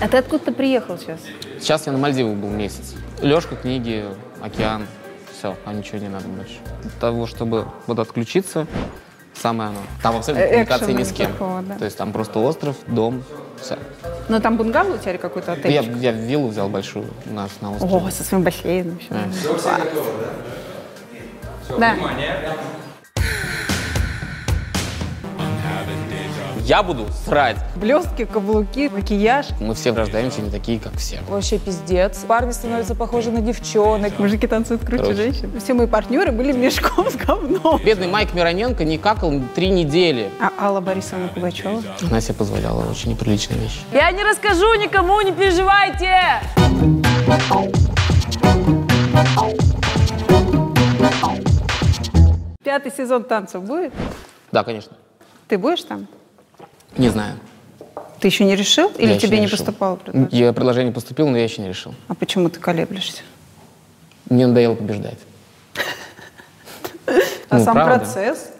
А ты откуда-то приехал сейчас? Сейчас я на Мальдивах был месяц. Лёжка, книги, океан. Все, а ничего не надо больше. Для того, чтобы вот отключиться, самое оно. Там абсолютно Э, коммуникации ни с кем. никакого, да. То есть там просто остров, дом, все. Ну, там бунгало у тебя или какой-то отель? Я, я виллу взял большую у нас на острове. О, со своим бассейном. всё. Да. Да. Я буду срать. Блестки, каблуки, макияж. Мы все рождаемся не такие, как все. Вообще пиздец. Парни становятся похожи на девчонок. Мужики танцуют круче Короче. женщин. Все мои партнеры были мешком с говном. Бедный Майк Мироненко не какал три недели. А Алла Борисовна Пугачева? Она себе позволяла очень неприличные вещи. Я не расскажу никому, не переживайте! Пятый сезон танцев будет? Да, конечно. Ты будешь там? Не знаю. Ты еще не решил? Или Я тебе не решил. поступало предложение? Я предложение поступил, но я еще не решил. А почему ты колеблешься? Мне надоело побеждать. А Ну, сам процесс?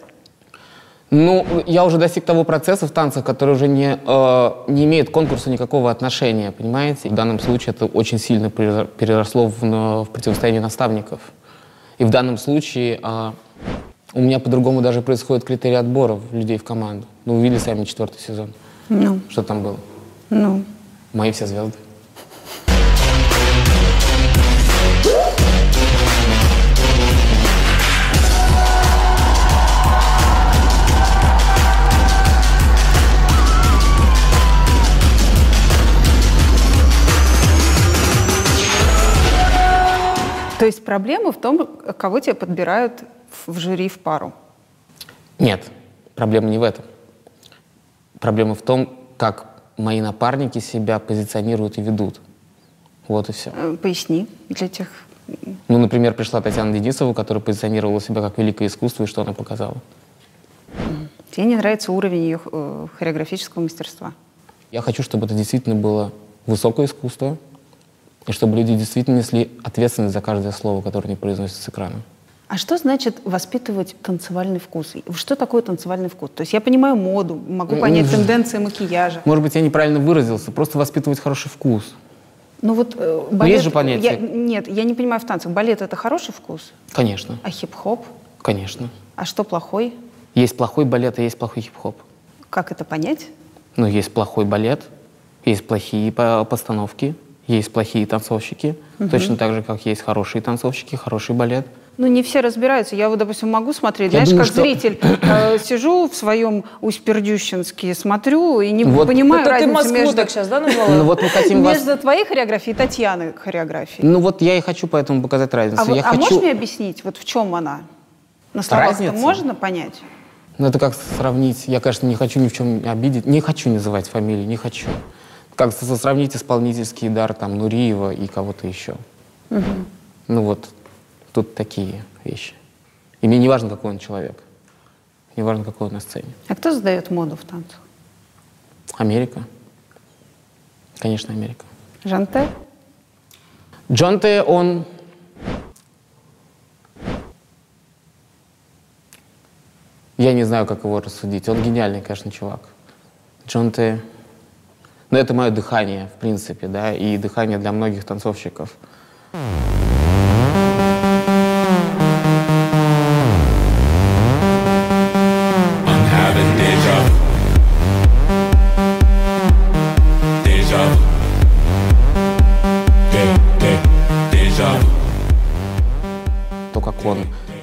Ну, я уже достиг того процесса в танцах, который уже не, э, не имеет к конкурсу никакого отношения, понимаете? В данном случае это очень сильно перер- переросло в, в противостояние наставников. И в данном случае а, у меня по-другому даже происходит критерий отбора людей в команду. Ну, вы видели сами четвертый сезон. Ну, Что там было? ну. Мои все звезды. То есть проблема в том, кого тебе подбирают в жюри в пару. Нет, проблема не в этом. Проблема в том, как мои напарники себя позиционируют и ведут. Вот и все. Э, Поясни для тех. Ну, например, пришла Татьяна Денисова, которая позиционировала себя как великое искусство, и что она показала. Тебе не нравится уровень ее э, хореографического мастерства. Я хочу, чтобы это действительно было высокое искусство, и чтобы люди действительно несли ответственность за каждое слово, которое они произносят с экрана. А что значит воспитывать танцевальный вкус? Что такое танцевальный вкус? То есть я понимаю моду, могу понять тенденции макияжа. Может быть, я неправильно выразился, просто воспитывать хороший вкус. Ну вот э, Ну, балет... есть же понятие. я- нет, я не понимаю в танцах. Балет — это хороший вкус? Конечно, А хип-хоп? конечно. А что плохой? Есть плохой балет, а есть плохой хип-хоп. Как это понять? Ну, есть плохой балет, есть плохие по- постановки, есть плохие танцовщики. Точно так же, как есть хорошие танцовщики, хороший балет. Ну, не все разбираются. Я вот, допустим, могу смотреть, Я знаешь, думаю, как что- зритель. э, сижу в своем Усть-Пердющинске, смотрю и не Вот. понимаю Это ты разницу Москву между, так сейчас, да, назвала? Ну вот мы хотим вас... между твоей хореографией и Татьяны хореографией. Ну вот я и хочу поэтому показать разницу. а вот- я а хочу... можешь мне объяснить, вот в чем она? На словах-то Разница? можно понять? Ну это как сравнить... Я, конечно, не хочу ни в чем обидеть. Не хочу называть фамилии, не хочу. Как сравнить исполнительский дар там Нуриева и кого-то еще. Ну вот, тут такие вещи. И мне не важно, какой он человек. Не важно, какой он на сцене. А кто задает моду в танцах? Америка. Конечно, Америка. Жанте? Джон Т, он... Я не знаю, как его рассудить. Он гениальный, конечно, чувак. Джон Т... Но это мое дыхание, в принципе, да, и дыхание для многих танцовщиков. I'm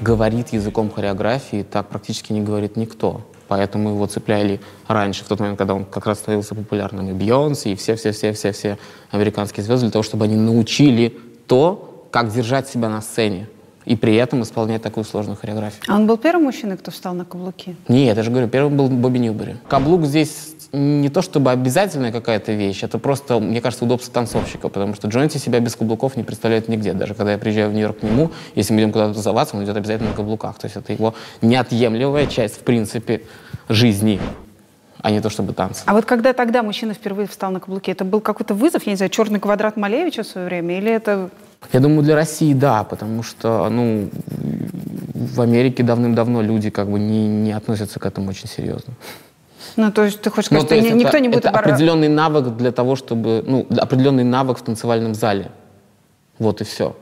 говорит языком хореографии, так практически не говорит никто. Поэтому его цепляли раньше, в тот момент, когда он как раз становился популярным, и Бейонсе, и все-все-все-все-все американские звезды, для того, чтобы они научили то, как держать себя на сцене, и при этом исполнять такую сложную хореографию. А он был первым мужчиной, кто встал на каблуки? Нет, я же говорю, первым был Бобби Ньюбери. Каблук здесь не то чтобы обязательная какая-то вещь, это просто, мне кажется, удобство танцовщика, потому что Джонти себя без каблуков не представляет нигде. Даже когда я приезжаю в Нью-Йорк к нему, если мы идем куда-то тусоваться, он идет обязательно на каблуках. То есть это его неотъемлемая часть, в принципе, жизни, а не то чтобы танцы. А вот когда тогда мужчина впервые встал на каблуки, это был какой-то вызов, я не знаю, черный квадрат Малевича в свое время, или это... Я думаю, для России да, потому что, ну, в Америке давным-давно люди как бы не, не относятся к этому очень серьезно. Ну, то есть ты хочешь Ну, сказать, то что это, никто не будет это обора- определенный навык для того, чтобы... Ну, определенный навык в танцевальном зале. Вот и все.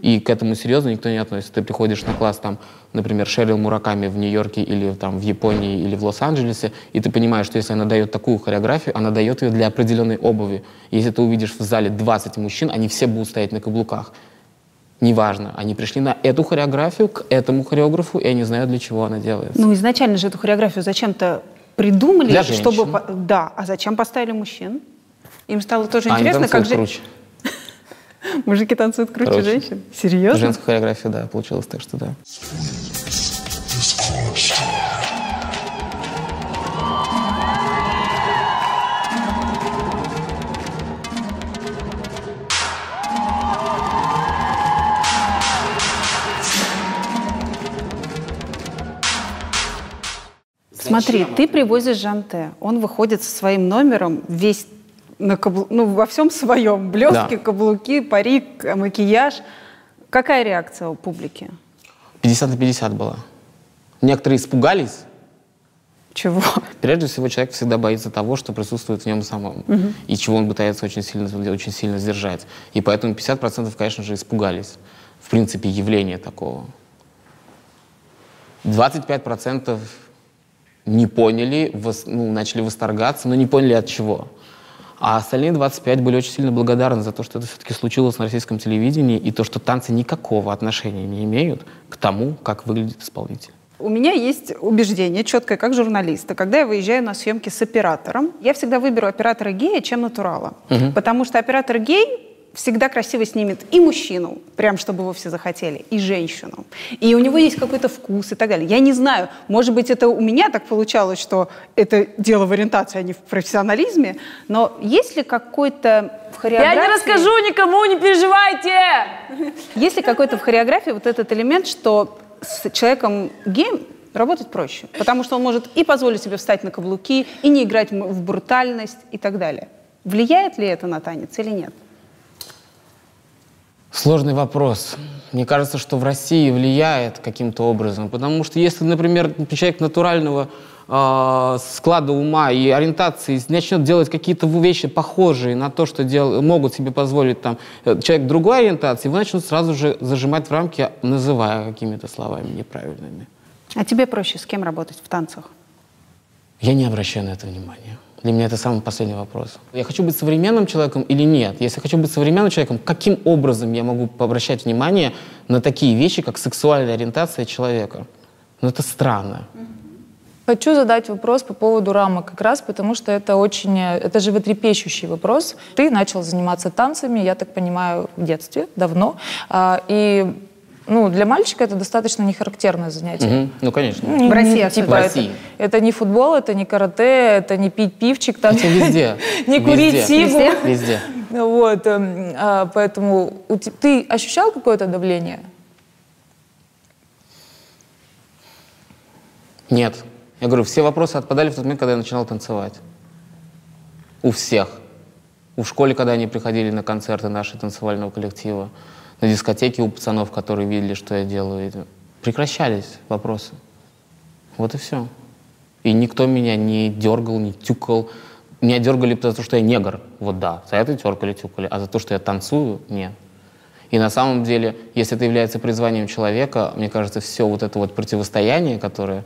И к этому серьезно никто не относится. Ты приходишь на класс, там, например, Шерил Мураками в Нью-Йорке или там, в Японии или в Лос-Анджелесе, и ты понимаешь, что если она дает такую хореографию, она дает ее для определенной обуви. Если ты увидишь в зале 20 мужчин, они все будут стоять на каблуках. Неважно, они пришли на эту хореографию, к этому хореографу, и они знают, для чего она делается. Ну, изначально же эту хореографию зачем-то придумали, Для чтобы... женщин. Да, а зачем поставили мужчин? Им стало тоже они интересно, как же круче. мужики танцуют круче Короче. женщин. Серьезно? Женская хореография, да, получилось так, что да. Смотри, ты привозишь Жанте, он выходит со своим номером весь на каблу... ну, во всем своем. Блестки, Да. каблуки, парик, макияж. Какая реакция у публики? 50 на 50 было. Некоторые испугались. Чего? Прежде всего, человек всегда боится того, что присутствует в нем самом. И чего он пытается очень сильно, очень сильно сдержать. И поэтому 50% конечно же, испугались. В принципе, явления такого. 25% не поняли, вос- ну, начали восторгаться, но не поняли от чего. А остальные 25 были очень сильно благодарны за то, что это все-таки случилось на российском телевидении, и то, что танцы никакого отношения не имеют к тому, как выглядит исполнитель. У меня есть убеждение четкое, как журналиста. Когда я выезжаю на съемки с оператором, я всегда выберу оператора гея, чем натурала. Потому что оператор гей всегда красиво снимет и мужчину, прям чтобы его все захотели, и женщину. И у него есть какой-то вкус и так далее. Я не знаю, может быть, это у меня так получалось, что это дело в ориентации, а не в профессионализме, но есть ли какой-то в Я хореографии... не расскажу никому, не переживайте! Есть ли какой-то в хореографии вот этот элемент, что с человеком геем работать проще? Потому что он может и позволить себе встать на каблуки, и не играть в брутальность и так далее. Влияет ли это на танец или нет? Сложный вопрос. Мне кажется, что в России влияет каким-то образом, потому что если, например, человек натурального э, склада ума и ориентации начнет делать какие-то вещи похожие на то, что дел- могут себе позволить там э, человек другой ориентации, его начнут сразу же зажимать в рамки, называя какими-то словами неправильными. А тебе проще с кем работать в танцах? Я не обращаю на это внимания. Для меня это самый последний вопрос. Я хочу быть современным человеком или нет? Если хочу быть современным человеком, каким образом я могу обращать внимание на такие вещи, как сексуальная ориентация человека? Ну, это странно. Хочу задать вопрос по поводу рамок как раз, потому что это очень, это животрепещущий вопрос. Ты начал заниматься танцами, я так понимаю, в детстве, давно. А, И ну, для мальчика это достаточно нехарактерное занятие. Мгм. Ну, конечно. Ну, В России не- особенно. В это- России. Это, не футбол, это не карате, это не пить пивчик, там, Хотя везде. не курить Везде. сигу. Везде. Вот, эм, а, поэтому ты ощущал какое-то давление? Нет. Я говорю, все вопросы отпадали в тот момент, когда я начинал танцевать. У всех. У в школе, когда они приходили на концерты нашего танцевального коллектива, на дискотеке у пацанов, которые видели, что я делаю, прекращались вопросы. Вот и все. И никто меня не дергал, не тюкал. Меня дергали за то, что я негр. Вот да, за это теркали, тюкали. А за то, что я танцую, нет. И на самом деле, если это является призванием человека, мне кажется, все вот это вот противостояние, которое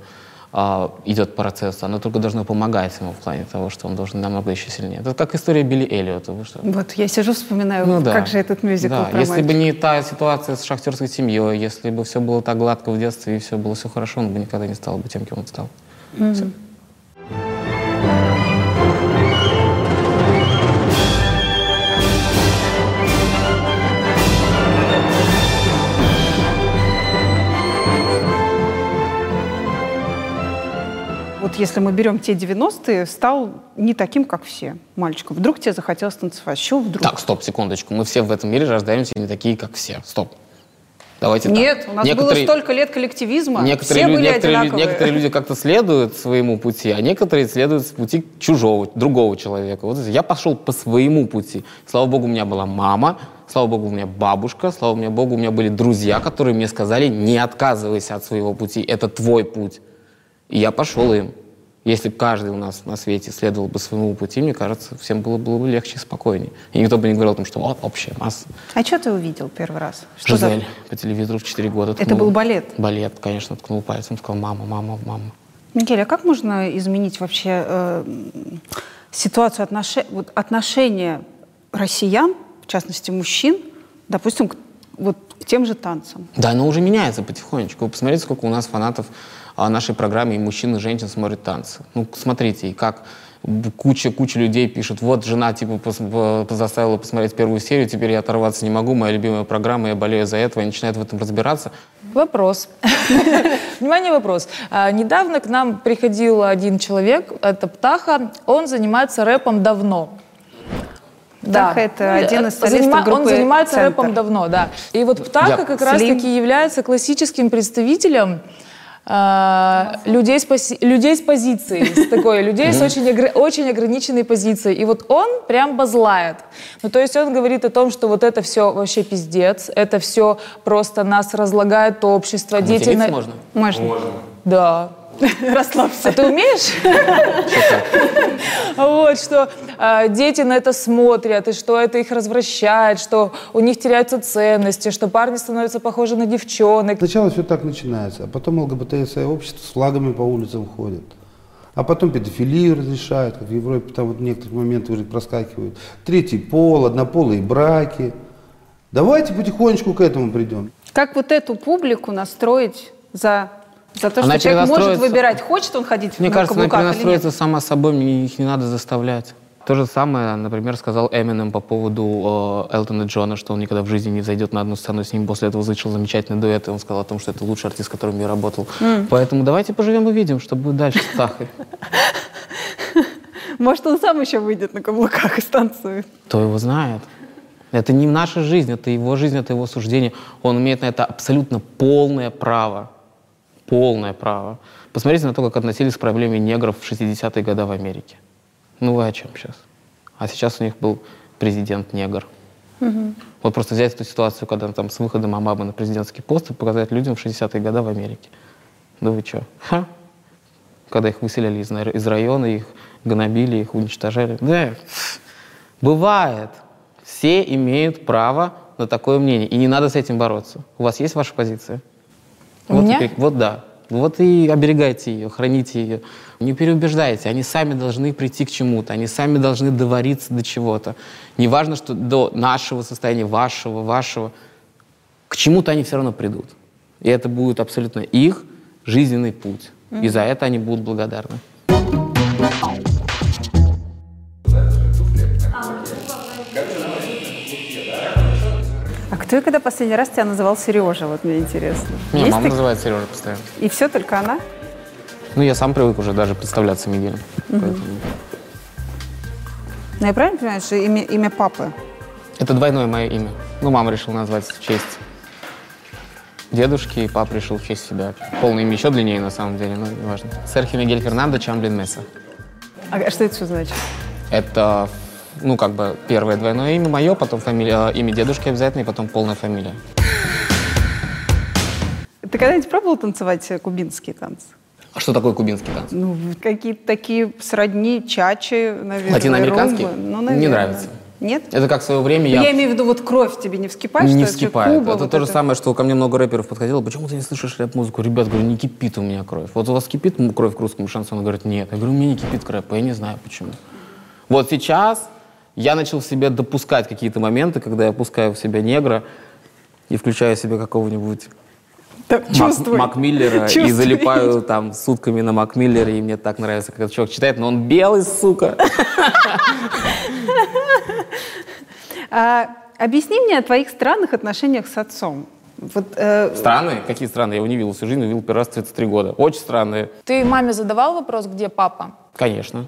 идет по процессу, оно только должно помогать ему в плане того, что он должен намного еще сильнее. Это как история Билли Эллиота. Вы что? Вот я сижу, вспоминаю, Ну да. как же этот мюзикл Да, про Если бы мальчика. не та ситуация с шахтерской семьей, если бы все было так гладко в детстве и все было все хорошо, он бы никогда не стал бы тем, кем он стал. Всё. Вот если мы берем те 90-е, стал не таким, как все мальчиком. Вдруг тебе захотелось танцевать. Чего вдруг? Так, стоп, секундочку. Мы все в этом мире рождаемся не такие, как все. Стоп. Давайте так. Нет, у нас Некоторые- было столько лет коллективизма. Некоторые, все люди, были некоторые, одинаковые. некоторые люди как-то следуют своему пути, а некоторые следуют пути чужого, другого человека. Вот я пошел по своему пути. Слава богу, у меня была мама, слава богу, у меня бабушка, слава богу, у меня были друзья, которые мне сказали, не отказывайся от своего пути, это твой путь. И я пошел им. Если бы каждый у нас на свете следовал бы своему пути, мне кажется, всем было, было бы легче и спокойнее. И никто бы не говорил о том, что вот общая масса. А что ты увидел первый раз? Что за- Жизель по телевизору в 4 года. Это ткнул. был балет? Балет, конечно, ткнул пальцем, сказал, мама, мама, мама. Мигель, а как можно изменить вообще э, ситуацию отноше- вот отношения россиян, в частности мужчин, допустим, к, вот, к тем же танцам? Да, оно уже меняется потихонечку. Вы посмотрите, сколько у нас фанатов а, нашей программы и мужчин, и женщин смотрят танцы. Ну, смотрите, и как куча-куча людей пишут, вот жена типа пос- по- заставила посмотреть первую серию, теперь я оторваться не могу, моя любимая программа, я болею за этого, и начинают в этом разбираться. Вопрос. Внимание, вопрос. А, Недавно к нам приходил один человек, это Птаха, он занимается рэпом давно. Птаха — это один из Э, солистов занима- Он группы занимается «Центр». рэпом давно, да. И вот Птаха Я- как Слим. раз-таки является классическим представителем а, людей, с поси- людей с позицией, с такой, людей с очень, огр- очень ограниченной позицией. И вот он прям базлает. Ну, то есть он говорит о том, что вот это все вообще пиздец, это все просто нас разлагает общество. дети Материться на- можно? Можно. Да. Расслабься. А ты умеешь? Вот, что а, дети на это смотрят, и что это их развращает, что у них теряются ценности, что парни становятся похожи на девчонок. Сначала все так начинается, а потом ЛГБТ-сообщество с флагами по улицам ходит. А потом педофилию разрешают, как в Европе, там вот некоторые моменты уже проскакивают. Третий пол, однополые браки. Давайте потихонечку к этому придем. Как вот эту публику настроить за, за то, Она что человек может выбирать, хочет он ходить Мне на кажется, она перенастроится сама собой, мне их не надо заставлять. То же самое, например, сказал Эминем по поводу э, Элтона Джона, что он никогда в жизни не зайдет на одну сцену с ним. После этого зачал замечательный дуэт, и он сказал о том, что это лучший артист, с которым я работал. Поэтому давайте поживем и видим, что будет дальше с Тахой. Может, он сам еще выйдет на каблуках и станцует. Кто его знает? Это не наша жизнь, это его жизнь, это его суждение. Он имеет на это абсолютно полное право. Полное право. Посмотрите на то, как относились к проблеме негров в 60-е годы в Америке. Ну вы о чем сейчас? А сейчас у них был президент-негр. Вот просто взять эту ситуацию, когда там с выходом Обамы на президентский пост и показать людям в 60-е годы в Америке. Ну вы что? Ха? Когда их выселяли из, из района, их гнобили, их уничтожали. Да, бывает. Все имеют право на такое мнение. И не надо с этим бороться. У вас есть ваша позиция? У вот, меня? и- вот да. Вот и оберегайте ее, храните ее. Не переубеждайте. Они сами должны прийти к чему-то. Они сами должны довариться до чего-то. Не важно, что до нашего состояния, вашего, вашего. К чему-то они все равно придут. И это будет абсолютно их жизненный путь. И за это они будут благодарны. А кто и когда последний раз тебя называл Сережа? Вот мне интересно. Меня Есть мама так- называет Сережа постоянно. И все, только она? Ну, я сам привык уже даже представляться Мигелем. Поэтому Ну, я правильно понимаю, что имя, имя папы? Это двойное мое имя. Ну, мама решила назвать в честь дедушки, и папа решил в честь себя. Полное имя еще длиннее, на самом деле, но неважно. Серхио Мигель Фернандо Чамблин Месса. А что это все значит? Это, ну, как бы первое двойное имя мое, потом фамилия, э, имя дедушки обязательно, и потом полная фамилия. Ты когда-нибудь пробовал танцевать э, кубинские танцы? А что такое кубинский танц? Ну, какие-то такие сродни чачи, наверное. Латиноамериканские? Ну, Не наверное. нравится. Нет? Это как в свое время Я... я... имею в виду, вот кровь тебе не вскипает? не что это вскипает. Куба, это вот то же самое, что ко мне много рэперов подходило. Почему ты не слышишь рэп-музыку? Ребят, говорю, не кипит у меня кровь. Вот у вас кипит кровь к русскому шансону? Говорят, нет. Я говорю, у меня не кипит к рэпу. Я не знаю, почему. Вот сейчас я начал в себе допускать какие-то моменты, когда я пускаю в себя негра и включаю в себе какого-нибудь Так, Мак, чувствуй. Мак Миллера и залипаю там сутками на Мак Миллере, и мне так нравится, как этот чувак читает, но он белый, сука. А, объясни мне о твоих странных отношениях с отцом. Вот, э, Странные? Какие странные? Я его не видел всю жизнь, увидел первый раз в 33 года. Очень странные. Ты маме задавал вопрос, где папа? Конечно.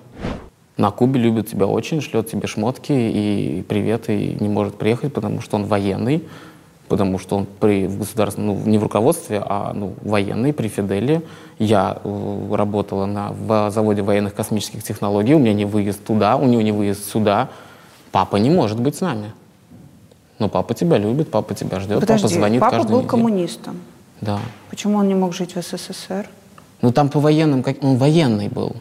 На Кубе любит тебя очень, шлет тебе шмотки и привет, и не может приехать, потому что он военный, потому что он при, в государственном, ну, не в руководстве, а ну, военный при Фиделе. Я э, работала на, в заводе военных космических технологий, у меня не выезд туда, у него не выезд сюда. Папа не может быть с нами. Но папа тебя любит, папа тебя ждет, подожди, папа звонит папа был неделю. коммунистом. Да. Почему он не мог жить в СССР? Ну там по военным, как он военный был.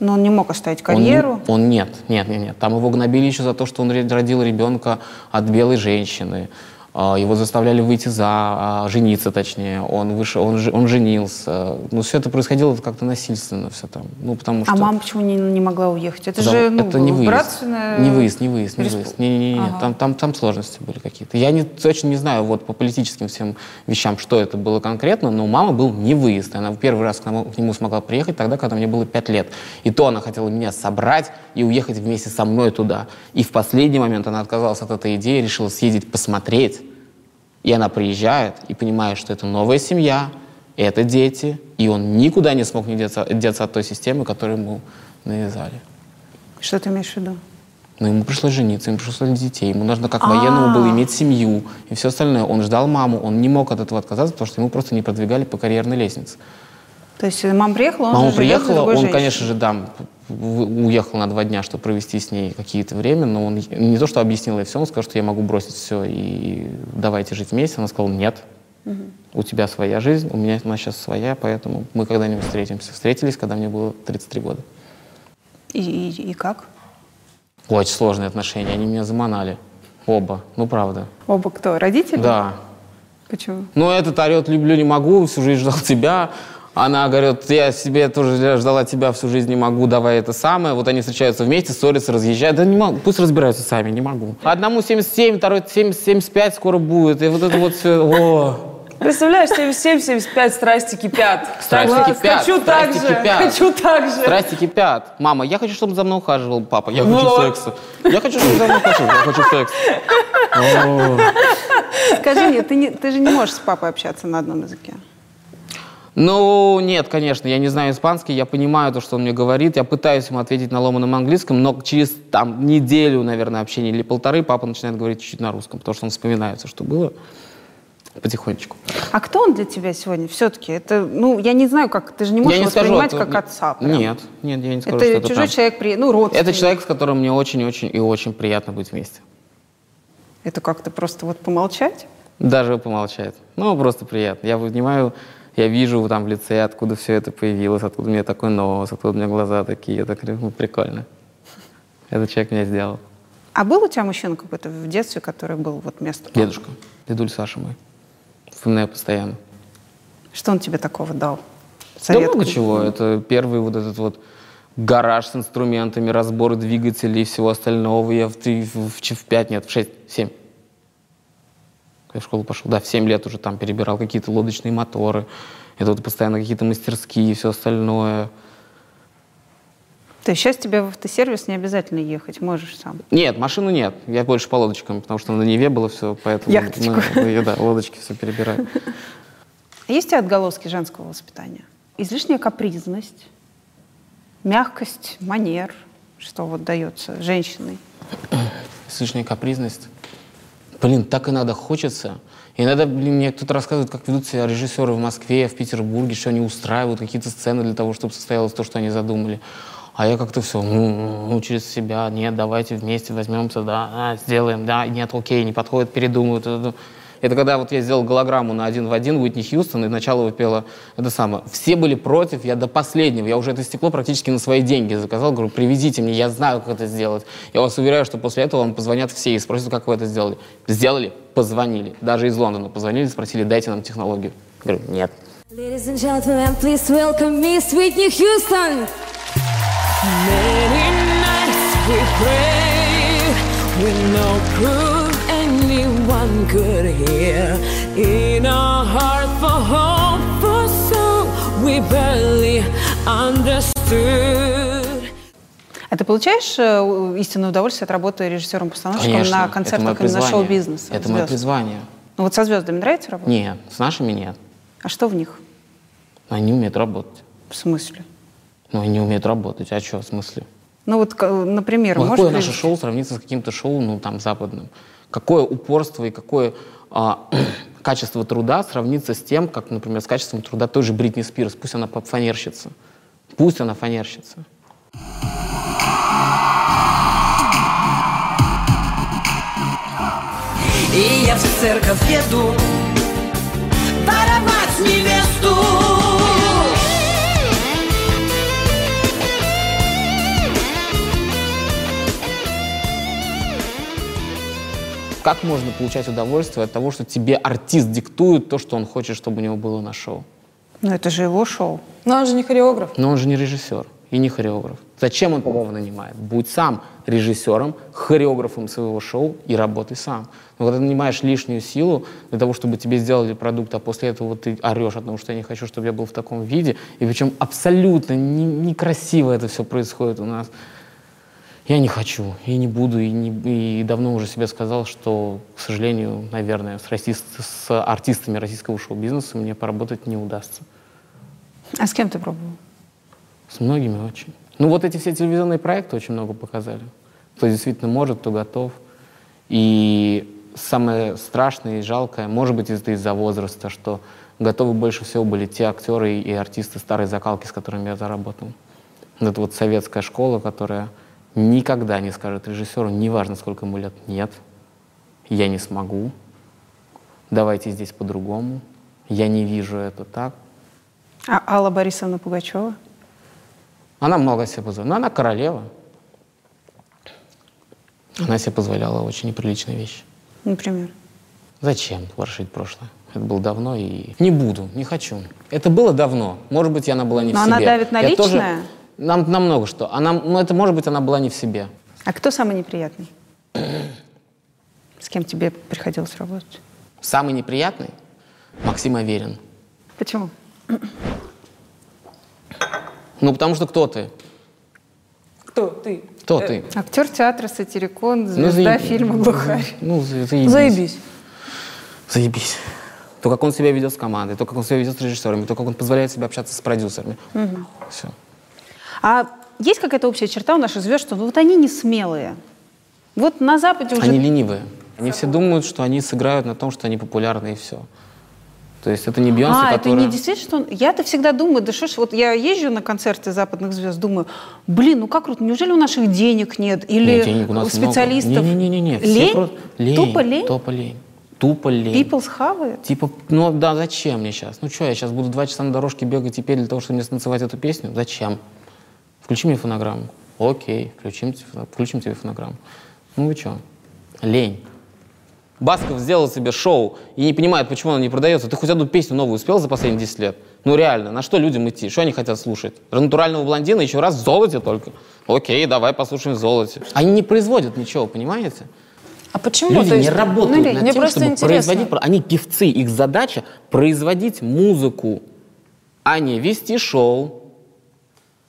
Но он не мог оставить Он карьеру. Он, нет, нет, нет, нет. Там его гнобили еще за то, что он родил ребенка от белой женщины. А, Его заставляли выйти за, а, жениться точнее. Он, вышел, он, он женился. Ну, все это происходило как-то насильственно все там. Ну, потому что... А мама почему не, не могла уехать? Это Потому- же ну, это не выезд. братственная... Не выезд, не выезд, не респу- выезд. Не, не, не, Ага. там, там, там сложности были какие-то. Я не, точно не знаю вот по политическим всем вещам, что это было конкретно, но у мамы был не выезд. Она в первый раз к, нему- к нему смогла приехать тогда, когда мне было пять лет. И то она хотела меня собрать и уехать вместе со мной туда. И в последний момент она отказалась от этой идеи, решила съездить посмотреть. И она приезжает и понимает, что это новая семья, это дети, и он никуда не смог не деться, деться от той системы, которую ему навязали. Что ты имеешь в виду? Но ему пришлось жениться, ему пришлось родить детей, ему нужно как военному было иметь семью и все остальное. Он ждал маму, он не мог от этого отказаться, потому что ему просто не продвигали по карьерной лестнице. То есть мама приехала, он Мама приехала, он, женщиной. конечно же, да, уехал на два дня, чтобы провести с ней какие-то время, но он не то, что объяснил ей все, он сказал, что я могу бросить все и давайте жить вместе. Она сказала, нет, у тебя своя жизнь, у меня она сейчас своя, поэтому мы когда-нибудь встретимся. Встретились, когда мне было 33 года. И, и- и как? Очень сложные отношения, они меня заманали. Оба, ну правда. Оба кто? Родители? Да, Почему? Ну, этот орет «люблю, не могу», всю жизнь ждал тебя. Она говорит, я себе тоже ждала тебя всю жизнь, не могу, давай это самое. Вот они встречаются вместе, ссорятся, разъезжают. Да не могу, пусть разбираются сами, не могу. Одному 77, второй 70, 75 скоро будет. И вот это вот все, о, Представляешь, 77-75 страсти кипят. Страсти Класс, кипят, Хочу так страсти же. кипят. Хочу так же. страсти кипят. Мама, я хочу, чтобы за мной ухаживал папа. Я Ну хочу вот. секса. Я хочу, чтобы за мной ухаживал. Я хочу секс. О. Скажи мне, ты, не- ты же не можешь с папой общаться на одном языке. Ну, нет, конечно, я не знаю испанский, я понимаю то, что он мне говорит, я пытаюсь ему ответить на ломаном английском, но через там неделю, наверное, общения или полторы папа начинает говорить чуть-чуть на русском, потому что он вспоминает все, что было потихонечку. А кто он для тебя сегодня? Все-таки это, ну, я не знаю, как, ты же не можешь я не скажу, воспринимать это- как отца. прям. Нет, нет, я не скажу, Это что это чужой прям- человек, при... ну, родственник. Это человек, с которым мне очень-очень и очень приятно быть вместе. Это как-то просто вот помолчать? Даже помолчать. Ну, просто приятно. Я понимаю, я вижу там в лице, откуда все это появилось, откуда у меня такой нос, откуда у меня глаза такие. Я так ну, прикольно. Этот человек меня сделал. А был у тебя мужчина какой-то в детстве, который был вот вместо папы? Дедушка, дедуль Саша мой. Вспоминаю постоянно. Что он тебе такого дал? Да Совет много какой-то? чего. Это первый вот этот вот гараж с инструментами, разбор двигателей и всего остального. Я в, три, в, в, в пять, нет, в шесть, в семь. Когда в школу пошел, да, в семь лет уже там перебирал какие-то лодочные моторы. Это вот постоянно какие-то мастерские и все остальное. То есть сейчас тебе в автосервис не обязательно ехать, можешь сам. Нет, машину нет. Я больше по лодочкам, потому что на Неве было все, поэтому Яхточку. мы, мы, да, лодочки все перебираем. Есть тебя отголоски женского воспитания? Излишняя капризность, мягкость, манер, что вот дается женщиной. Слишняя капризность. Блин, так иногда хочется. Иногда, блин, мне кто-то рассказывает, как ведут себя режиссеры в Москве, в Петербурге, что они устраивают какие-то сцены для того, чтобы состоялось то, что они задумали. А я как-то все, ну, ну, через себя, нет, давайте вместе возьмемся, да, а, сделаем, да, нет, окей, не подходит, передумают. Это, когда вот я сделал голограмму на один в один Уитни Хьюстон, и начало выпела это самое. Все были против, я до последнего, я уже это стекло практически на свои деньги заказал, говорю, привезите мне, я знаю, как это сделать. Я вас уверяю, что после этого вам позвонят все и спросят, как вы это сделали. Сделали? Позвонили. Даже из Лондона позвонили, спросили, дайте нам технологию. Говорю, нет. Ladies and gentlemen, please welcome Miss Whitney Houston. Many nights we pray with no proof anyone could hear. In our heart for hope, for soul, we barely understood. А ты получаешь э, истинное удовольствие от работы режиссером-постановщиком Конечно, на концертах мое именно призвание. шоу-бизнеса? Это мое звезд? призвание. Ну вот со звездами нравится работать? Нет, с нашими нет. А что в них? Они умеют работать. В смысле? Ну, они умеют работать. А что, в смысле? Ну вот, например, Ну, можешь какое наше шоу сравнится с каким-то шоу, ну, там, западным? Какое упорство и какое а, качество труда сравнится с тем, как, например, с качеством труда той же Бритни Спирс? Пусть она фанерщица. Пусть она фанерщица. И я в церковь еду Как можно получать удовольствие от того, что тебе артист диктует то, что он хочет, чтобы у него было на шоу? Ну, это же его шоу. Но он же не хореограф. Но он же не режиссер и не хореограф. Зачем он его нанимает? Будь сам режиссером, хореографом своего шоу и работай сам. Но когда ты нанимаешь лишнюю силу для того, чтобы тебе сделали продукт, а после этого ты орешь о том, что я не хочу, чтобы я был в таком виде, и причем абсолютно не- некрасиво это все происходит у нас. Я не хочу, и не буду, и, не- и давно уже себе сказал, что, к сожалению, наверное, с, расист- с артистами российского шоу-бизнеса мне поработать не удастся. А с кем ты пробовал? С многими очень. Ну вот эти все телевизионные проекты очень много показали. Кто действительно может, кто готов. И самое страшное и жалкое, может быть, это из-за возраста, что готовы больше всего были те актеры и артисты старой закалки, с которыми я заработал. Это вот советская школа, которая никогда не скажет режиссеру, неважно, сколько ему лет, нет, я не смогу, давайте здесь по-другому, я не вижу это так. А Алла Борисовна Пугачева? Она много себе позволяла. Но она королева. Она себе позволяла очень неприличные вещи. Например. Зачем ворошить прошлое? Это было давно и... Не буду, не хочу. Это было давно. Может быть, она была не Но в она себе. давит на Я тоже- Нам, на много что. Она, ну, это, может быть, она была не в себе. А кто самый неприятный? С кем тебе приходилось работать? Самый неприятный — Максим Аверин. Почему? Ну, потому что кто ты? Кто ты? Кто ты? Актер театра «Сатирикон», Ну, звезда заеб- фильма «Глухарь». Ну, за- заебись. Заебись. Заебись. То, как он себя ведет с командой, то, как он себя ведет с режиссерами, то, как он позволяет себе общаться с продюсерами. Все. А есть какая-то общая черта у наших звезд, что ну, вот они не смелые. Вот на Западе уже... Они ленивые. Они все думают, что они сыграют на том, что они популярны, и все. То есть это не Бейонсе, а, это которая... не действительно. Я-то всегда думаю, да что ж, вот я езжу на концерты западных звезд, думаю, блин, ну как круто, неужели у наших денег нет? Или Нет, денег у нас специалистов? Не-не-не. Лень? Тупо лень? Тупо лень. Тупо лень. People схавает? Типа, ну да, зачем мне сейчас? Ну что, я сейчас буду два часа на дорожке бегать теперь для того, чтобы мне станцевать эту песню? Зачем? Включи мне фонограмму. Окей, включим, тебе- включим тебе фонограмму. Ну вы что? Лень. Басков сделал себе шоу и не понимает, почему оно не продается. Ты хоть одну песню новую успел за последние 10 лет? Ну реально, на что людям идти? Что они хотят слушать? Натурального блондина еще раз в золоте только? Окей, давай послушаем в золоте. Они не производят ничего, понимаете? А почему? Люди То есть- не работают ну, над мне тем, просто чтобы интересно. производить... Они певцы, их задача производить музыку, а не вести шоу,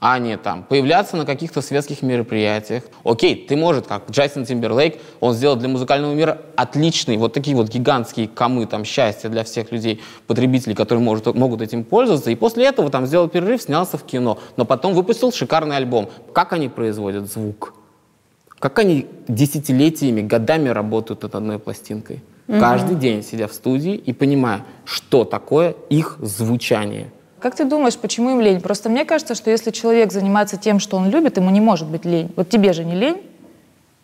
а не там появляться на каких-то светских мероприятиях. Окей, ты может, как Джастин Тимберлейк, он сделал для музыкального мира отличный, вот такие вот гигантские комы там счастья для всех людей, потребителей, которые может, могут этим пользоваться, и после этого там сделал перерыв, снялся в кино, но потом выпустил шикарный альбом. Как они производят звук? Как они десятилетиями, годами работают над одной пластинкой. Каждый день сидя в студии и понимая, что такое их звучание. Как ты думаешь, почему им лень? Просто мне кажется, что если человек занимается тем, что он любит, ему не может быть лень. Вот тебе же не лень,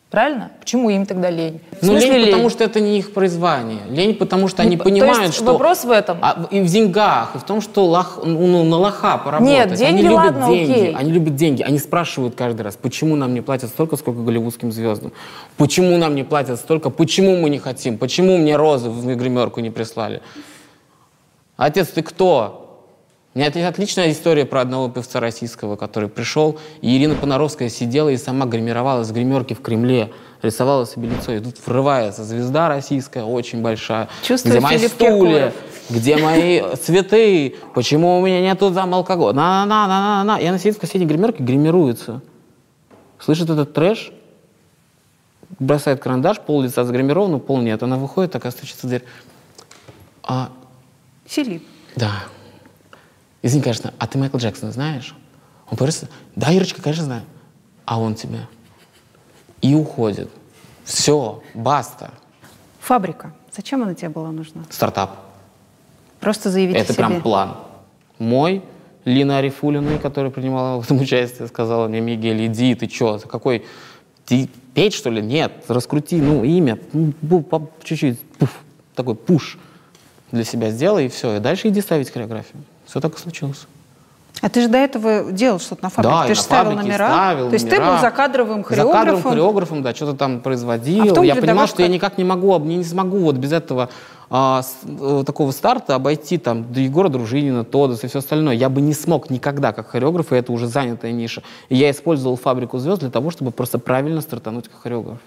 правильно? Почему им тогда лень? Ну, смысле лень, потому что это не их произвание. Лень, потому что они то понимают, есть что... вопрос в этом? А, и в деньгах, и в том, что лох- ну, на лоха поработать. Нет, они деньги, любят ладно, деньги. окей. Они любят деньги. Они спрашивают каждый раз, почему нам не платят столько, сколько голливудским звездам? Почему нам не платят столько? Почему мы не хотим? Почему мне розы в гримерку не прислали? Отец, ты кто? У меня есть отличная история про одного певца российского, который пришел, и Ирина Понаровская сидела и сама гримировалась в гримерке в Кремле, рисовала себе лицо, и тут врывается звезда российская, очень большая, Чувствую, где мои Филипп стулья, Киркоров. где мои цветы, почему у меня нету там алкоголя, на-на-на-на-на. И она сидит в соседней гримерке, гримируется. Слышит этот трэш, бросает карандаш, пол лица загримировано, пол нет. Она выходит, такая стучится в дверь. А, Филипп. да. Извини, конечно, а ты Майкл Джексона знаешь? Он просто, да, Ирочка, конечно, знаю. А он тебя. И уходит. Все, баста. Фабрика. Зачем она тебе была нужна? Стартап. Просто заявить Это прям план. Мой, Лина Арифулина, которая принимала в этом участие, сказала мне, Мигель, иди, ты что, какой... Ты петь, что ли? Нет, раскрути, ну, имя, ну, чуть-чуть, такой пуш для себя сделай, и все. И дальше иди ставить хореографию. Все так и случилось. А ты же до этого делал что-то на фабрике. Да, ты же на ставил номера. ставил То есть ты номера. был закадровым За кадровым хореографом. хореографом, да, что-то там производил. А том я понимал, что я как- никак не могу, не смогу вот без этого а, с- э, такого старта обойти там до Егора Дружинина, Тодос и все остальное. Я бы не смог никогда как хореограф, и это уже занятая ниша. И я использовал фабрику звезд для того, чтобы просто правильно стартануть как хореограф.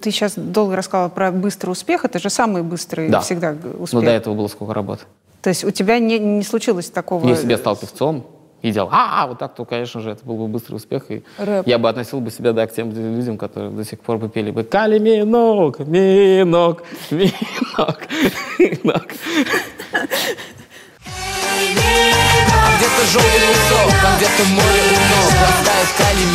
Ты сейчас долго рассказала про быстрый успех. Это же самый быстрый Да. всегда успех. Но до этого было сколько работы. То есть у тебя не, не случилось такого... Если бы я стал певцом и делал а, вот так, то, конечно же, это был бы быстрый успех. И Рэп. я бы относил бы себя да, к тем людям, которые до сих пор бы пели бы «Кали минок, минок, минок, минок». Где-то желтый песок, там где-то море у ног Растает калий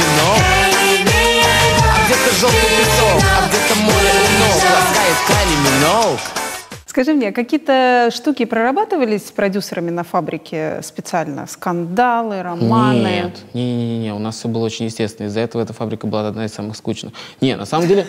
А где-то желтый песок, а где-то море у ног Растает калий Скажи мне, какие-то штуки прорабатывались с продюсерами на фабрике специально? Скандалы, романы? Нет, не-не-не, у нас все было очень естественно. Из-за этого эта фабрика была одна из самых скучных. Не, на самом деле...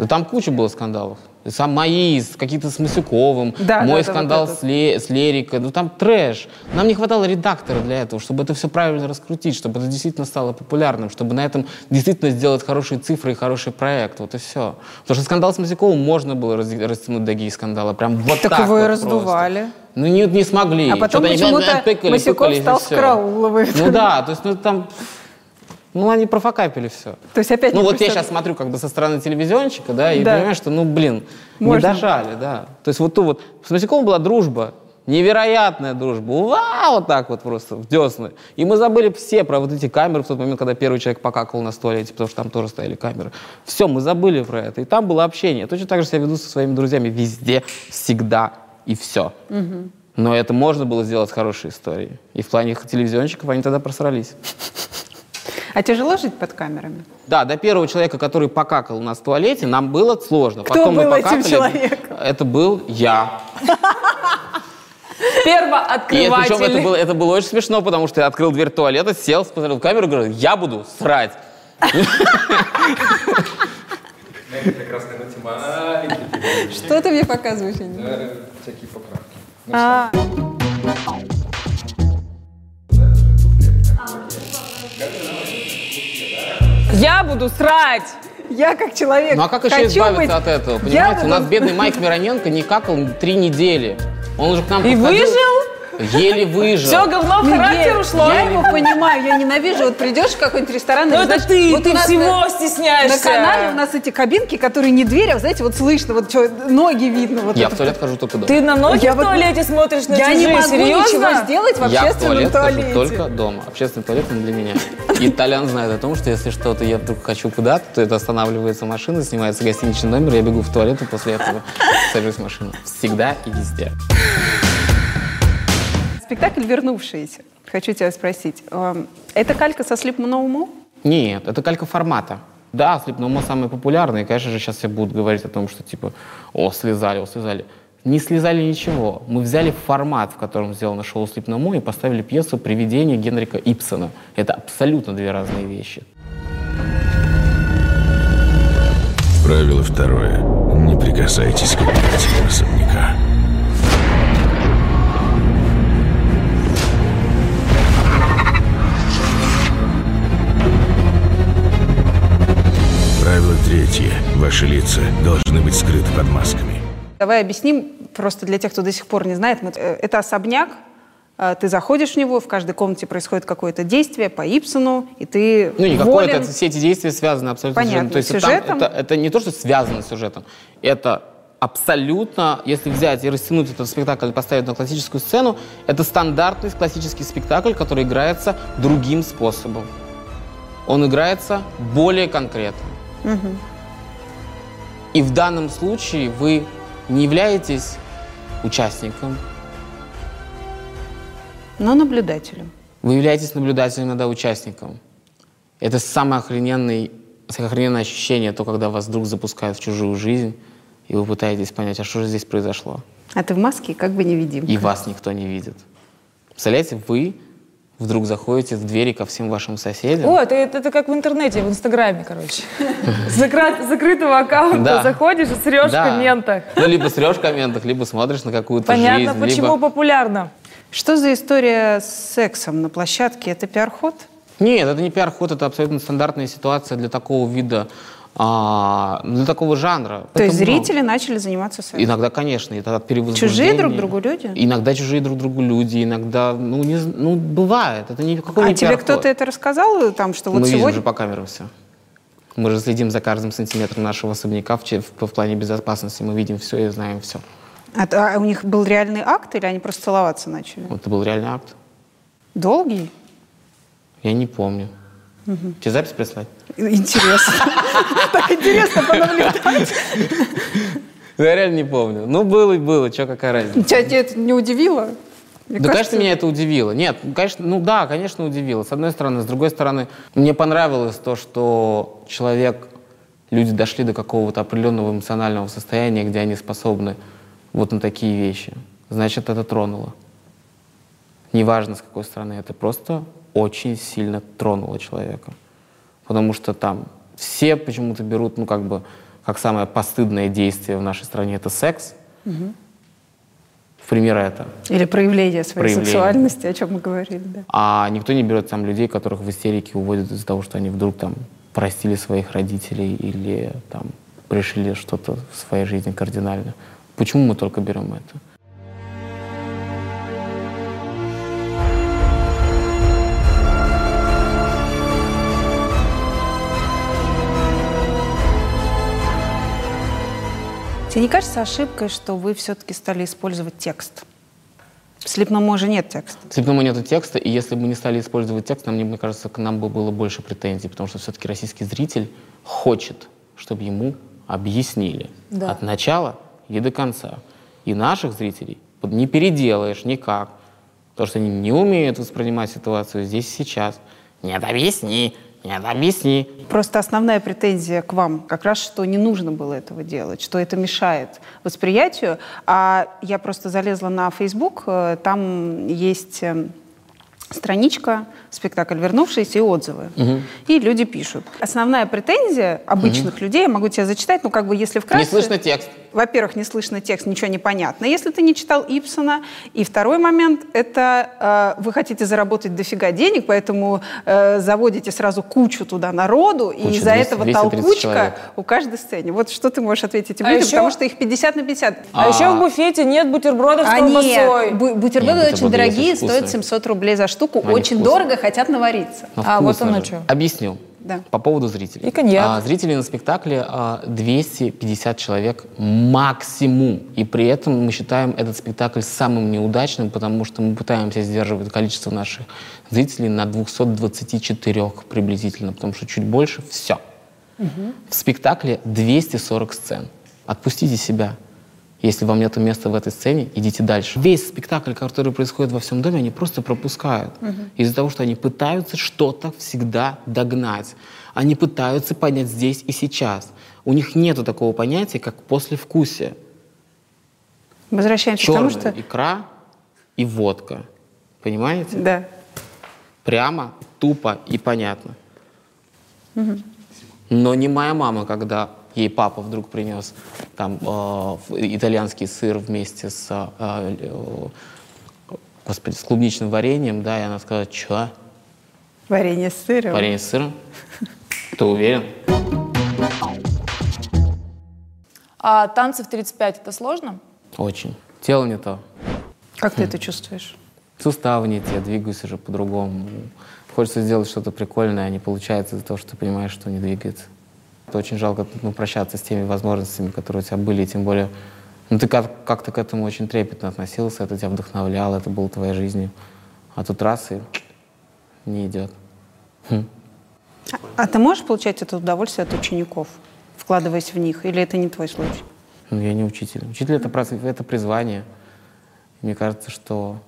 Там куча было скандалов. Сам мои, с- какие-то с Масюковым, Да, мой да, да, скандал вот этот. с, Ле- с Лерикой. Ну там трэш. Нам не хватало редактора для этого, чтобы это все правильно раскрутить, чтобы это действительно стало популярным, чтобы на этом действительно сделать хорошие цифры и хороший проект. Вот и все. Потому что скандал с Масюковым можно было раз- растянуть до гей-скандала. Прям вот Так так его и вот просто. раздували. Ну, не, не смогли. А потом почему-то и стал с Карауловой. Ну да, то есть ну там... Ну, они профокапили все. То есть опять Ну, вот я представляю. сейчас смотрю как бы со стороны телевизионщика, да, и Да. понимаю, что, ну, блин, Можно. не дожали, да. То есть вот ту вот... С Масюковым была дружба, невероятная дружба. Уа, вот так вот просто, в десны. И мы забыли все про вот эти камеры в тот момент, когда первый человек покакал на туалете, потому что там тоже стояли камеры. Все, мы забыли про это. И там было общение. Точно так же себя веду со своими друзьями везде, всегда и все. Но это можно было сделать с хорошей историей. И в плане телевизионщиков они тогда просрались. А тяжело жить под камерами? Да, до первого человека, который покакал у нас в туалете, нам было сложно. Кто Потом мы был этим покакали. человеком? Это был я. И это, Первооткрыватель. причем это было, это было очень смешно, потому что я открыл дверь туалета, сел, посмотрел в камеру и говорю, я буду срать. Маленький, Что ты мне показываешь? всякие поправки. Я буду срать! я как человек Ну а как еще хочу избавиться быть- от этого? Я Понимаете, у нас бедный Майк Мироненко не какал три недели. Он уже к нам И подходил, выжил? Еле выжил. Все говно в Ну, характер я- ушло? Я его понимаю, я ненавижу. Вот придешь в какой-нибудь ресторан, и, Ну это знаешь, ты, вот ты всего на- стесняешься. На канале у нас эти кабинки, которые не двери, а, знаете, вот слышно, вот что, ноги видно. Вот Я это. в туалет хожу только дома. Ты на ноги Я в вот- туалете смотришь на Я не чужие, могу серьезно? ничего сделать в Я в общественном туалет туалете. хожу только дома. Общественный туалет он для меня. И Толян знает о том, что если что-то я вдруг хочу куда-то, то это останавливается машина, снимается гостиничный номер, я бегу в туалет и после этого сажусь в машину. Всегда и везде. Спектакль «Вернувшиеся». Хочу тебя спросить. эм, Это калька со More? Нет, это калька формата. Да, слепномо самый популярный, и, конечно же, сейчас все будут говорить о том, что типа, о, слезали, о, слезали. Не слезали ничего. Мы взяли формат, в котором сделано шоу «Слепномо» и поставили пьесу «Привидение» Генрика Ипсона. Это абсолютно две разные вещи. Правило второе. Не прикасайтесь к обитателям особняка. Третье. Ваши лица должны быть скрыты под масками. Давай объясним, просто для тех, кто до сих пор не знает. Мы- э, Это особняк, э, ты заходишь в него, в каждой комнате происходит какое-то действие по Ипсону, и ты Ну, не волен. какое-то, все эти действия связаны абсолютно Понятно, с сюжетом. То есть это сюжетом. там- это, это не то, что связано с сюжетом, это абсолютно, если взять и растянуть этот спектакль и поставить на классическую сцену, это стандартный классический спектакль, который играется другим способом. Он играется более конкретно. И в данном случае вы не являетесь участником, Но наблюдателем. Вы являетесь наблюдателем, иногда участником. Это самое охрененное, охрененное ощущение, то, когда вас вдруг запускают в чужую жизнь, и вы пытаетесь понять, а что же здесь произошло. А ты в маске, как бы невидим. И вас никто не видит. Представляете, вы вдруг заходите в двери ко всем вашим соседям. О, это, это, это как в интернете, в Инстаграме, короче. Закрытого аккаунта Да. заходишь и срешь в Да. комментах. Ну, либо срешь в комментах, либо смотришь на какую-то Понятно, жизнь. почему либо... популярно. Что за история с сексом на площадке? Это пиар-ход? Нет, это не пиар-ход, это абсолютно стандартная ситуация для такого вида, а, для такого жанра. То есть много. зрители начали заниматься сексом? Иногда, конечно, это от. Чужие друг другу люди? Иногда чужие друг другу люди, иногда, ну, не, ну бывает, это никакой А не тебе пиар-ход. кто-то это рассказал, там, что вот Мы видим сегодня... же по камерам все. Мы же следим за каждым сантиметром нашего особняка в, в, в плане безопасности. Мы видим все и знаем все. А, а у них был реальный акт или они просто целоваться начали? Вот это был реальный акт. Долгий? Я не помню. Тебе запись прислать? Интересно. Так интересно понаблюдать. Я реально не помню. Ну, было и было, что какая разница. Тебя это не удивило? Мне да, кажется, конечно, меня это удивило. Нет, ну, конечно, ну да, конечно, удивило. С одной стороны. С другой стороны, мне понравилось то, что человек, люди дошли до какого-то определенного эмоционального состояния, где они способны вот на такие вещи. Значит, это тронуло. Неважно, с какой стороны, это просто очень сильно тронуло человека. Потому что там все почему-то берут, ну, как бы, как самое постыдное действие в нашей стране, это секс. В пример это. Или проявление своей Проявление. сексуальности, о чем мы говорили, да. А никто не берет там людей, которых в истерике уводят из-за того, что они вдруг там простили своих родителей или там решили что-то в своей жизни кардинально. Почему мы только берем это? Тебе не кажется ошибкой, что вы все-таки стали использовать текст? В слепном же нет текста. В Слепному нету текста, и если бы мы не стали использовать текст, нам, мне кажется, к нам бы было больше претензий, потому что все-таки российский зритель хочет, чтобы ему объяснили Да. от начала и до конца. И наших зрителей не переделаешь никак, потому что они не умеют воспринимать ситуацию здесь и сейчас. Нет, объясни, нет, объясни. Просто основная претензия к вам как раз, что не нужно было этого делать, что это мешает восприятию. А я просто залезла на Facebook, э, там есть э, страничка, спектакль «Вернувшиеся» и отзывы. И люди пишут. Основная претензия обычных людей, я могу тебе зачитать, ну как бы если вкратце... Не слышно текст. Во-первых, не слышно текст, ничего не понятно, если ты не читал Ипсона. И второй момент – это э, вы хотите заработать дофига денег, поэтому э, заводите сразу кучу туда народу, и Кучу, из-за 200, этого 230 толкучка человек. у каждой сцене. Вот что ты можешь ответить этим А людям, еще- потому что их 50 на 50. А, еще в буфете нет бутербродов с А колбасой. нет, бу- бутерброды Нет, очень бутерброды дорогие, стоят 700 рублей за штуку, Они очень вкусные. дорого, хотят навариться. Ну, А, вот оно чё. Объясню. Да. По поводу зрителей. И коньяк. А, зрителей на спектакле а, 250 человек максимум. И при этом мы считаем этот спектакль самым неудачным, потому что мы пытаемся сдерживать количество наших зрителей на 224 приблизительно, потому что чуть больше — все. В спектакле 240 сцен. Отпустите себя. Если вам нет места в этой сцене, идите дальше. Весь спектакль, который происходит во всем доме, они просто пропускают. Из-за того, что они пытаются что-то всегда догнать. Они пытаются понять здесь и сейчас. У них нету такого понятия, как послевкусие. Возвращаемся Черная к тому, что... икра и водка. Понимаете? Да. Прямо, тупо и понятно. Но не моя мама, когда ей папа вдруг принес там э, итальянский сыр вместе с, э, э, господи, с клубничным вареньем, да, и она сказала, что? Варенье с сыром. Варенье с сыром? Ты уверен? А танцы в 35 это сложно? Очень. Тело не то. Как ты это чувствуешь? Суставы не те, двигаюсь уже по-другому. Хочется сделать что-то прикольное, а не получается из-за того, что ты понимаешь, что не двигается. Это очень жалко ну, прощаться с теми возможностями, которые у тебя были, тем более ну, ты как- как-то к этому очень трепетно относился, это тебя вдохновляло, это было твоей жизнью. А тут раз и не идет. А ты можешь получать это удовольствие от учеников, вкладываясь в них, или это не твой случай? Ну, я не учитель. Учитель это, это призвание. Мне кажется, что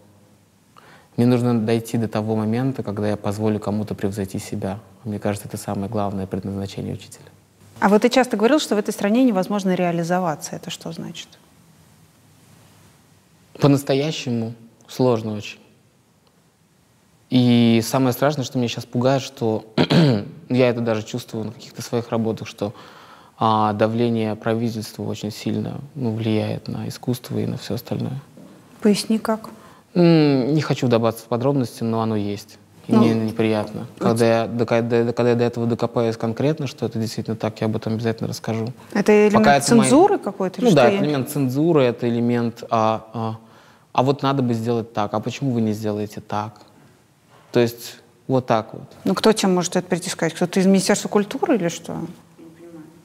мне нужно дойти до того момента, когда я позволю кому-то превзойти себя. Мне кажется, это самое главное предназначение учителя. А вот ты часто говорил, что в этой стране невозможно реализоваться. Это что значит? По-настоящему сложно очень. И самое страшное, что меня сейчас пугает, что я это даже чувствую на каких-то своих работах, что а, давление правительства очень сильно ну, влияет на искусство и на все остальное. Поясни, как. Не хочу вдаваться в подробности, но оно есть. И Ну. мне неприятно. Когда я, до- когда, когда я до этого докопаюсь конкретно, что это действительно так, я об этом обязательно расскажу. Это элемент Пока это мои- цензуры какой-то? Ну да, я- это элемент цензуры, это элемент, а, а, а вот надо бы сделать так, а почему вы не сделаете так? То есть вот так вот. Ну, кто тебе может это притискать? Кто-то из Министерства культуры или что?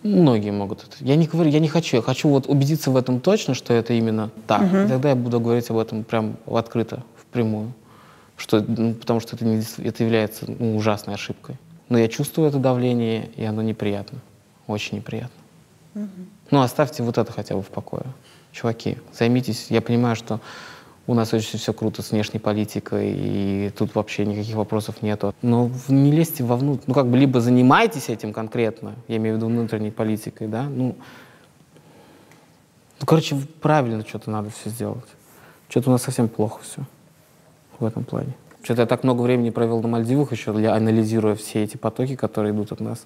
Многие могут это. Я не говорю, я не хочу. Я хочу вот убедиться в этом точно, что это именно так. И тогда я буду говорить об этом прям открыто, впрямую. Что, ну, потому что это, не, это является ну, ужасной ошибкой. Но я чувствую это давление, и оно неприятно. Очень неприятно. Ну, оставьте вот это хотя бы в покое. Чуваки, займитесь. Я понимаю, что у нас очень все круто с внешней политикой, и тут вообще никаких вопросов нету. Но не лезьте вовнутрь. Ну, как бы либо занимайтесь этим конкретно, я имею в виду внутренней политикой, да, ну, ну, короче, правильно что-то надо все сделать. Что-то у нас совсем плохо все в этом плане. Что-то я так много времени провел на Мальдивах еще, для, анализируя все эти потоки, которые идут от нас.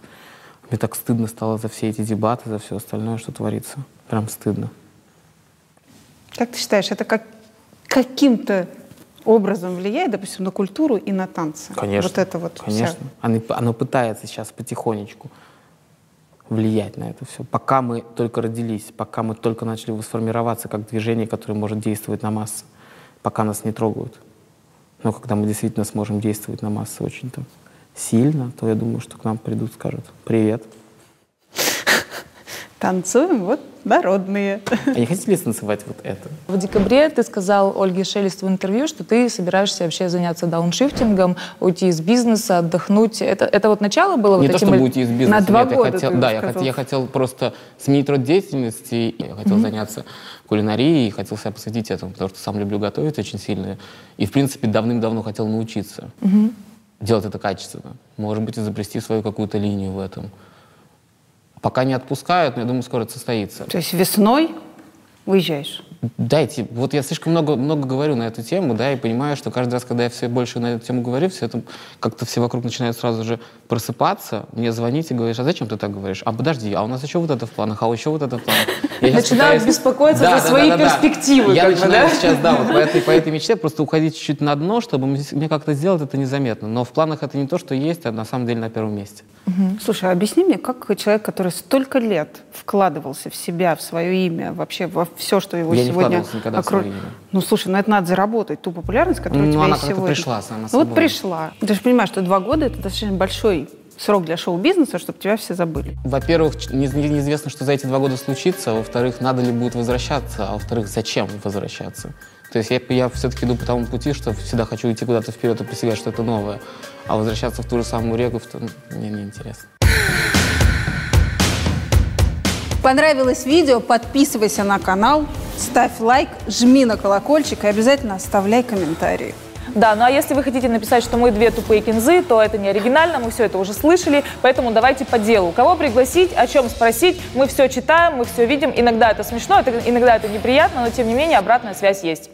Мне так стыдно стало за все эти дебаты, за все остальное, что творится. Прям стыдно. Как ты считаешь, это как каким-то образом влияет, допустим, на культуру и на танцы? Конечно. Вот это вот вся- Конечно. Оно, оно пытается сейчас потихонечку влиять на это все. Пока мы только родились, пока мы только начали сформироваться как движение, которое может действовать на массы, пока нас не трогают. Но когда мы действительно сможем действовать на массы очень так сильно, то я думаю, что к нам придут, скажут «Привет». Танцуем, вот, народные. А не хотите ли станцевать вот это? В декабре ты сказал Ольге Шелест в интервью, что ты собираешься вообще заняться дауншифтингом, уйти из бизнеса, отдохнуть. Это, это вот начало было Не вот то, этим... чтобы уйти из бизнеса. На два нет, я года хотел, ты да, я хотел, я хотел просто сменить род деятельности. Я хотел заняться кулинарией, хотел себя посвятить этому, потому что сам люблю готовить очень сильно. И, в принципе, давным-давно хотел научиться делать это качественно. Может быть, изобрести свою какую-то линию в этом. Пока не отпускают, но я думаю, скоро это состоится. То есть весной уезжаешь. Дайте, вот я слишком много, много говорю на эту тему, да, и понимаю, что каждый раз, когда я все больше на эту тему говорю, все это как-то все вокруг начинают сразу же просыпаться, мне звонить и говоришь, а зачем ты так говоришь? А подожди, а у нас еще вот это в планах, а еще вот это в планах. Я Начинают беспокоиться за свои перспективы, Я бы, начинаю да? сейчас, да, вот по этой, по этой мечте просто уходить чуть-чуть на дно, чтобы мне как-то сделать это незаметно. Но в планах это не то, что есть, а на самом деле на первом месте. Слушай, а объясни мне, как человек, который столько лет вкладывался в себя, в свое имя, вообще во все, что его Я сегодня окру-. Ну, слушай, ну это надо заработать, ту популярность, которая Ну, у тебя она есть сегодня. пришла сама Ну, собой. вот пришла. Ты же понимаешь, что два года — это достаточно большой срок для шоу-бизнеса, чтобы тебя все забыли. Во-первых, не- неизвестно, что за эти два года случится. Во-вторых, надо ли будет возвращаться. А во-вторых, зачем возвращаться? То есть я, я все-таки иду по тому пути, что всегда хочу идти куда-то вперед и присягать что-то новое. А возвращаться в ту же самую реку в ту- мне неинтересно. Понравилось видео? Подписывайся на канал, ставь лайк, жми на колокольчик и обязательно оставляй комментарии. Да, ну а если вы хотите написать, что мы две тупые кинзы, то это не оригинально, мы все это уже слышали, поэтому давайте по делу. Кого пригласить, о чем спросить, мы все читаем, мы все видим. Иногда это смешно, это- иногда это неприятно, но тем не менее обратная связь есть.